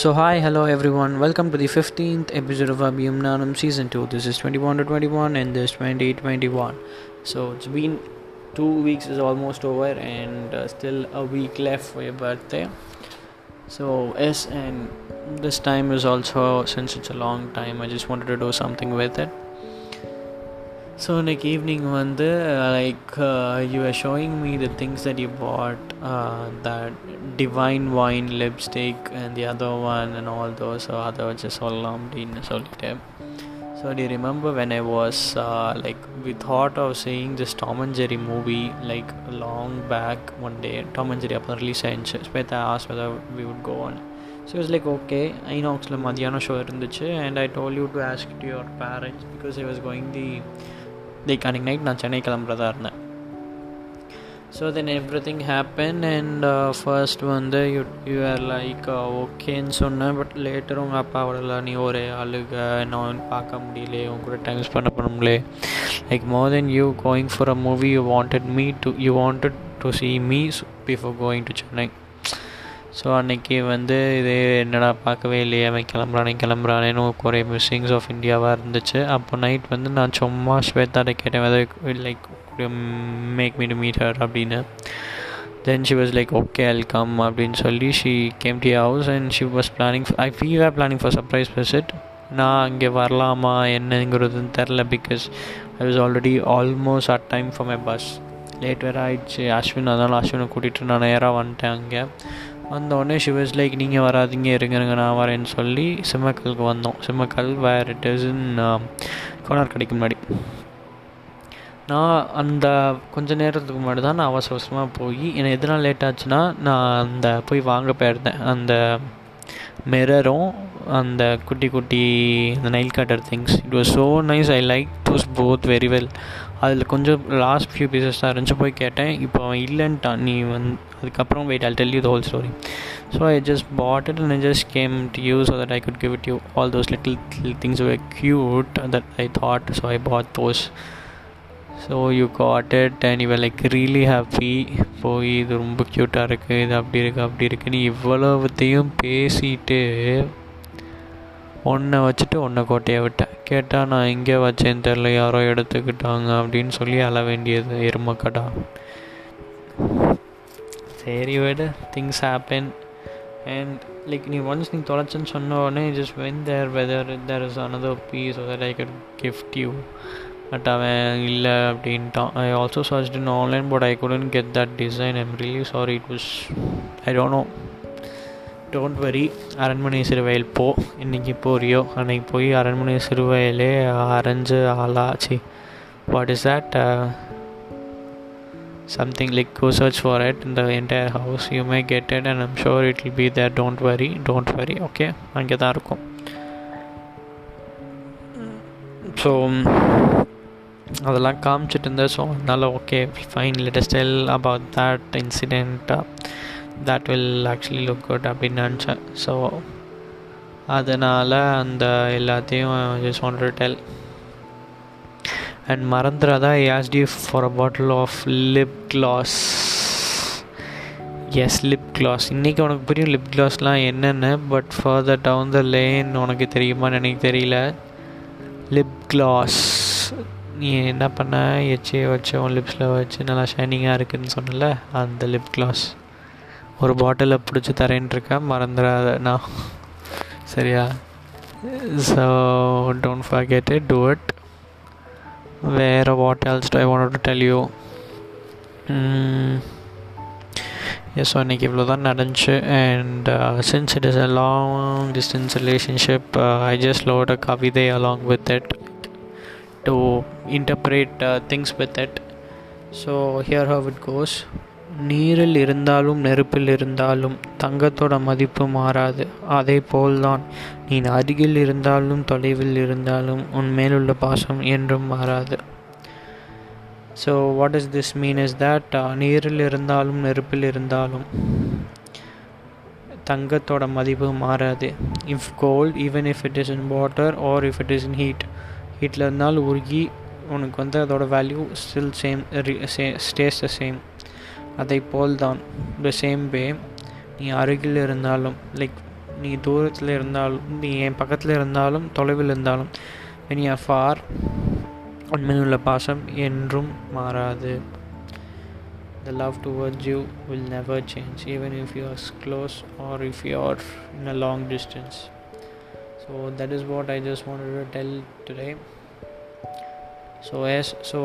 So, hi, hello everyone. Welcome to the 15th episode of Abhiyam Nanam Season 2. This is 21 to 21 and this 2021. So, it's been two weeks is almost over and uh, still a week left for your birthday. So, yes, and this time is also, since it's a long time, I just wanted to do something with it so like evening one day, like uh, you were showing me the things that you bought uh, that divine wine lipstick and the other one and all those so அதை வச்சு சொல்லலாம் அப்படின்னு சொல்லிட்டேன் So do you remember when I was uh, like we thought of seeing this Tom and Jerry movie like long back one day Tom and Jerry அப்போ sent. ஆயிடுச்சு Shweta as whether we would go on so so it's like okay ஐநாக்ஸில் மதியானம் show இருந்துச்சு and I told you to ask to your parents because I was going the. Like அன்றைக்கி night நான் சென்னை கிளம்புறதா இருந்தேன். So then everything happen and first வந்து you you are like ஓகேன்னு சொன்னேன். But later உங்கள் அப்பாவோட நீ ஒரு அழுக நான் பார்க்க முடியலையே உங்க கூட டைம் ஸ்பெண்ட் பண்ண முடியல. Like more then you going for a movie you wanted me to you wanted to see me before going to Chennai so அன்றைக்கி வந்து இதே என்னடா பார்க்கவே இல்லையே அவன் கிளம்புறானே கிளம்புறானேன்னு ஒரே மிஸ்ஸிங்ஸ் ஆஃப் இந்தியாவாக இருந்துச்சு. அப்போ நைட் வந்து நான் சும்மா ஸ்வேதாட்ட கேட்டேன் whether like make me to meet her அப்படின்னு. Then she was like okay I'll come அப்படின்னு சொல்லி she came the house and she was planning I we are planning for surprise visit நான் அங்கே வரலாமா என்னங்கிறதுன்னு தெரில because I was already almost at time for my bus late வேறு ஆயிடுச்சு. அஸ்வின் அதனால் அஸ்வினை கூட்டிகிட்டு நான் நேராக வந்துட்டேன் அங்கே. வந்தோடனே ஷிவஸ் லைக் நீங்கள் வராதிங்க இருங்க நான் வரேன்னு சொல்லி சிம்மக்கலுக்கு வந்தோம். Simmakkal where it is in uh, Konar கடைக்கு முன்னாடி. நான் அந்த கொஞ்ச நேரத்துக்கு முன்னாடி தான் நான் அவசர அவசரமாக போய் எனக்கு எதனால் லேட் ஆச்சுன்னா நான் அந்த போய் வாங்க போயிருந்தேன். அந்த மிரரும் அந்த குட்டி குட்டி அந்த nail cutter things it was so nice I like those both very well அதில் கொஞ்சம் லாஸ்ட் ஃபியூ பீசஸ் தான் இருந்துச்சு. போய் கேட்டேன். இப்போ அவன் இல்லைன்ட்டான். நீ வந்து அதுக்கப்புறம் wait I'll tell you the whole story so I just bought it and I just came to you so that I could give it you all those little things way cute that I thought so I bought those so you got it and you like really happy போய் இது ரொம்ப க்யூட்டாக இருக்குது இது அப்படி இருக்குது அப்படி இருக்குன்னு இவ்வளவுத்தையும் பேசிட்டு ஒன்றை வச்சுட்டு ஒன்றை கோட்டையை விட்டேன் கேட்டால் நான் எங்கே வச்சேன்னு தெரில யாரோ எடுத்துக்கிட்டாங்க அப்படின்னு சொல்லி அழ வேண்டியது எருமக்கடா. சரி விடு திங்ஸ் ஹேப்பன் அண்ட் லைக் நீ ஒன்ஸ் நீ தொலைச்சேன்னு சொன்ன உடனே just when there whether there is another piece that I got gift you but அவன் இல்லை அப்படின்ட்டான். I also search in online but I couldn't get that design I'm really sorry it was I don't know don't worry Aranmanai Siruvayal போ. இன்றைக்கி போறியோ? அன்றைக்கி போய் அரண்மனை சிறுவயலே அரைஞ்சு ஆளாச்சு what is that something like go search for it இந்த entire house you may get get it and i'm it it be there don't don't don't don't okay அங்கே தான் இருக்கும். ஸோ um, அதெல்லாம் காமிச்சிட்டு இருந்தேன். ஸோ அதனால் okay fine let's just tell about that incident that will actually look good அப்படின்னு நினச்சேன். So அதனால் அந்த எல்லாத்தையும் just want to tell and மறந்துடாதா I you for a bottle of lip gloss yes lip gloss இன்றைக்கி உனக்கு புரியும் lip கிளாஸ்லாம் என்னென்னு but further down the lane உனக்கு தெரியுமான்னு எனக்கு தெரியல. லிப் கிளாஸ் நீ என்ன பண்ண எச்சே வச்சு உன் லிப்ஸில் வச்சு நல்லா ஷைனிங்காக இருக்குதுன்னு சொன்னல அந்த லிப் கிளாஸ் ஒரு பாட்டிலை பிடிச்சி தரேன்ட்ருக்கேன் மறந்துடாதண்ணா நான் சரியா? So don't forget it do it வேறு what else I want to tell you yes so இன்றைக்கி இவ்வளோ தான் நடந்துச்சு and since it is a long distance relationship I just load a கவிதை along with it to interpret things with it so here how it goes நீரில் இருந்தாலும் நெருப்பில் இருந்தாலும் தங்கத்தோட மதிப்பு மாறாது. அதே போல்தான் நீ அருகில் இருந்தாலும் தொலைவில் இருந்தாலும் உன் மேலுள்ள பாசம் என்றும் மாறாது. So what is this mean is that நீரில் இருந்தாலும் நெருப்பில் இருந்தாலும் தங்கத்தோட மதிப்பு மாறாது. If gold even if it is in water or if it is in heat ஹீட்டில் இருந்தால் உருகி உனக்கு வந்து அதோட value still same stays the same அதை போல்தான் த சேம் வே நீ அருகில் இருந்தாலும் லைக் நீ தூரத்தில் இருந்தாலும் நீ என் பக்கத்தில் இருந்தாலும் தொலைவில் இருந்தாலும் when you are far உண்மையில் உள்ள பாசம் என்றும் மாறாது the love towards you will never change even if you are close or if you are in a long distance so that is what i just wanted to tell today so yes so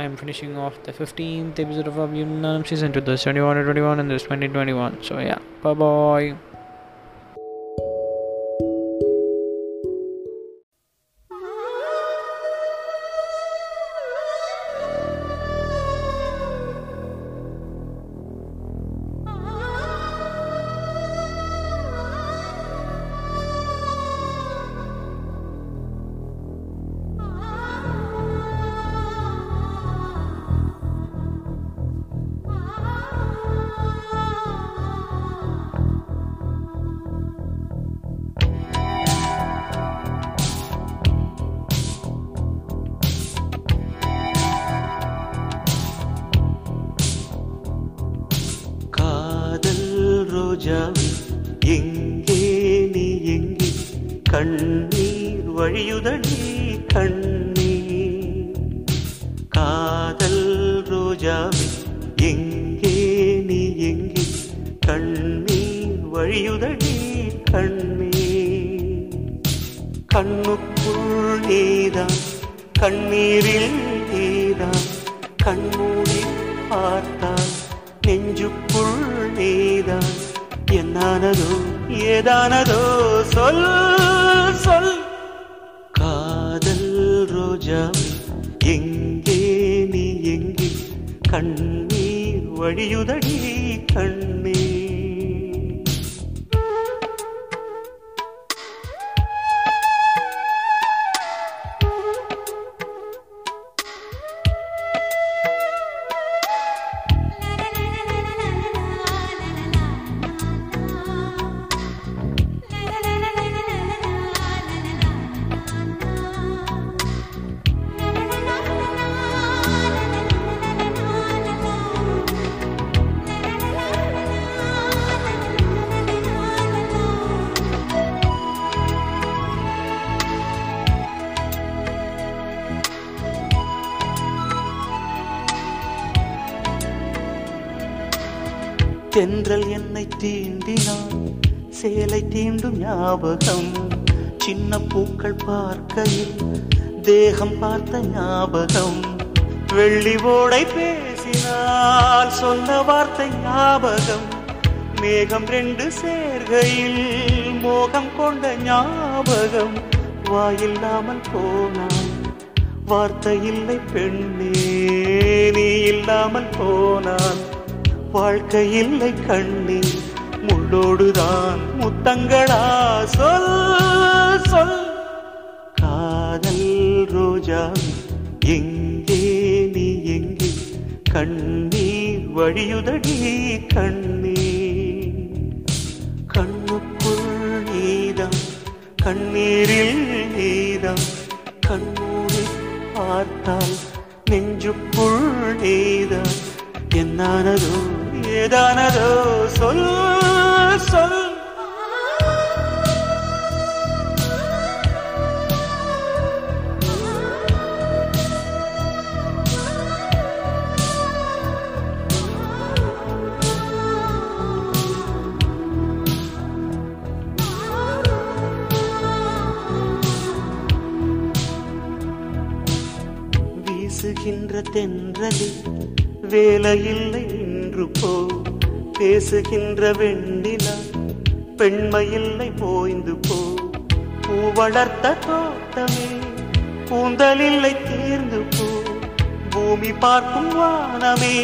i am finishing off the 15th episode of Abhinanam season 2 this 21 to 21 and this 2021 so yeah. Bye bye கண்ணீர் வழியுதடி கண்ணீர். காதல் ரோஜாவே எங்கே நீ எங்கே? கண்ணீர் வழியுதடி கண்ணீர். கண்ணுக்குள் நீதான் கண்ணீரில் நீதான். கண்மூடி பார்த்தால் நெஞ்சுக்குள் நீதான். என்னானதோ ஏதானதோ சொல் சொல் காதல் ரோஜாவே எங்கே நீ எங்கே கண்ணீர் வழியுதடி கண்ணீர் தென்றல் என்னை தீண்டினான் சேலை தீண்டும் ஞாபகம் சின்ன பூக்கள் பார்க்கையில் தேகம் பார்த்த ஞாபகம். வெள்ளி ஓடை பேசினால் சொன்ன வார்த்தை ஞாபகம். மேகம் ரெண்டு சேர்கையில் மோகம் கொண்ட ஞாபகம். வாயில்லாமல் போனான் வார்த்தை இல்லை பெண்ணே நீ இல்லாமல் போனான் வாழ்க்கை இல்லை கண்ணே. முள்ளோடுதான் முத்தங்களா. சொல் சொல். காதல் ரோஜா எங்கே நீ எங்கே? கண்ணீர் வழியுதடி கண்ணீர் கண்ணுக்குள் நீதான் கண்ணீரில் நீதான். கண்ணூரில் பார்த்தால் நெஞ்சுக்குள் நீதான். என்னானதோ ஏதானதோ சொல் சொல். வீசுகின்ற தென்றலே வேலையில்லை இன்று போ பேசுகின்ற வெண்ணிலா பெண்மையில்லை போய்ந்து போ பூ வளர்த்த தோட்டமே கூந்தலில்லை தேர்ந்து போ பூமி பார்க்கும் வானமே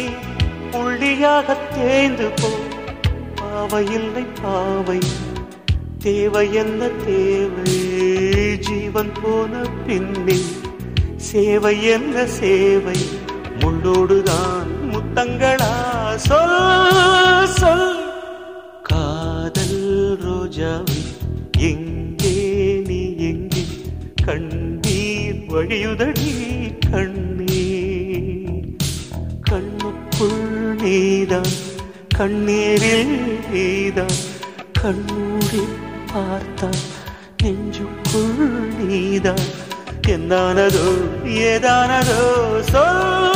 புள்ளியாக தேய்ந்து போ பாவையில்லை பாவை தேவை என்ன தேவை? ஜீவன் போன பின்னே சேவை என்ன சேவை? முள்ளோடுதான் முத்தங்களா? சொல் சொல். காதல் ரோஜாவே எங்கே நீ எங்கே? கண்ணீர் வழியுதடி கண்ணீர். கண்ணுக்குள் நீதான் கண்ணீரில் நீதான். கண்ணூரில் பார்த்தான் நெஞ்சுக்குள் நீதான். என்னானதோ ஏதானதோ சொல் சொல்.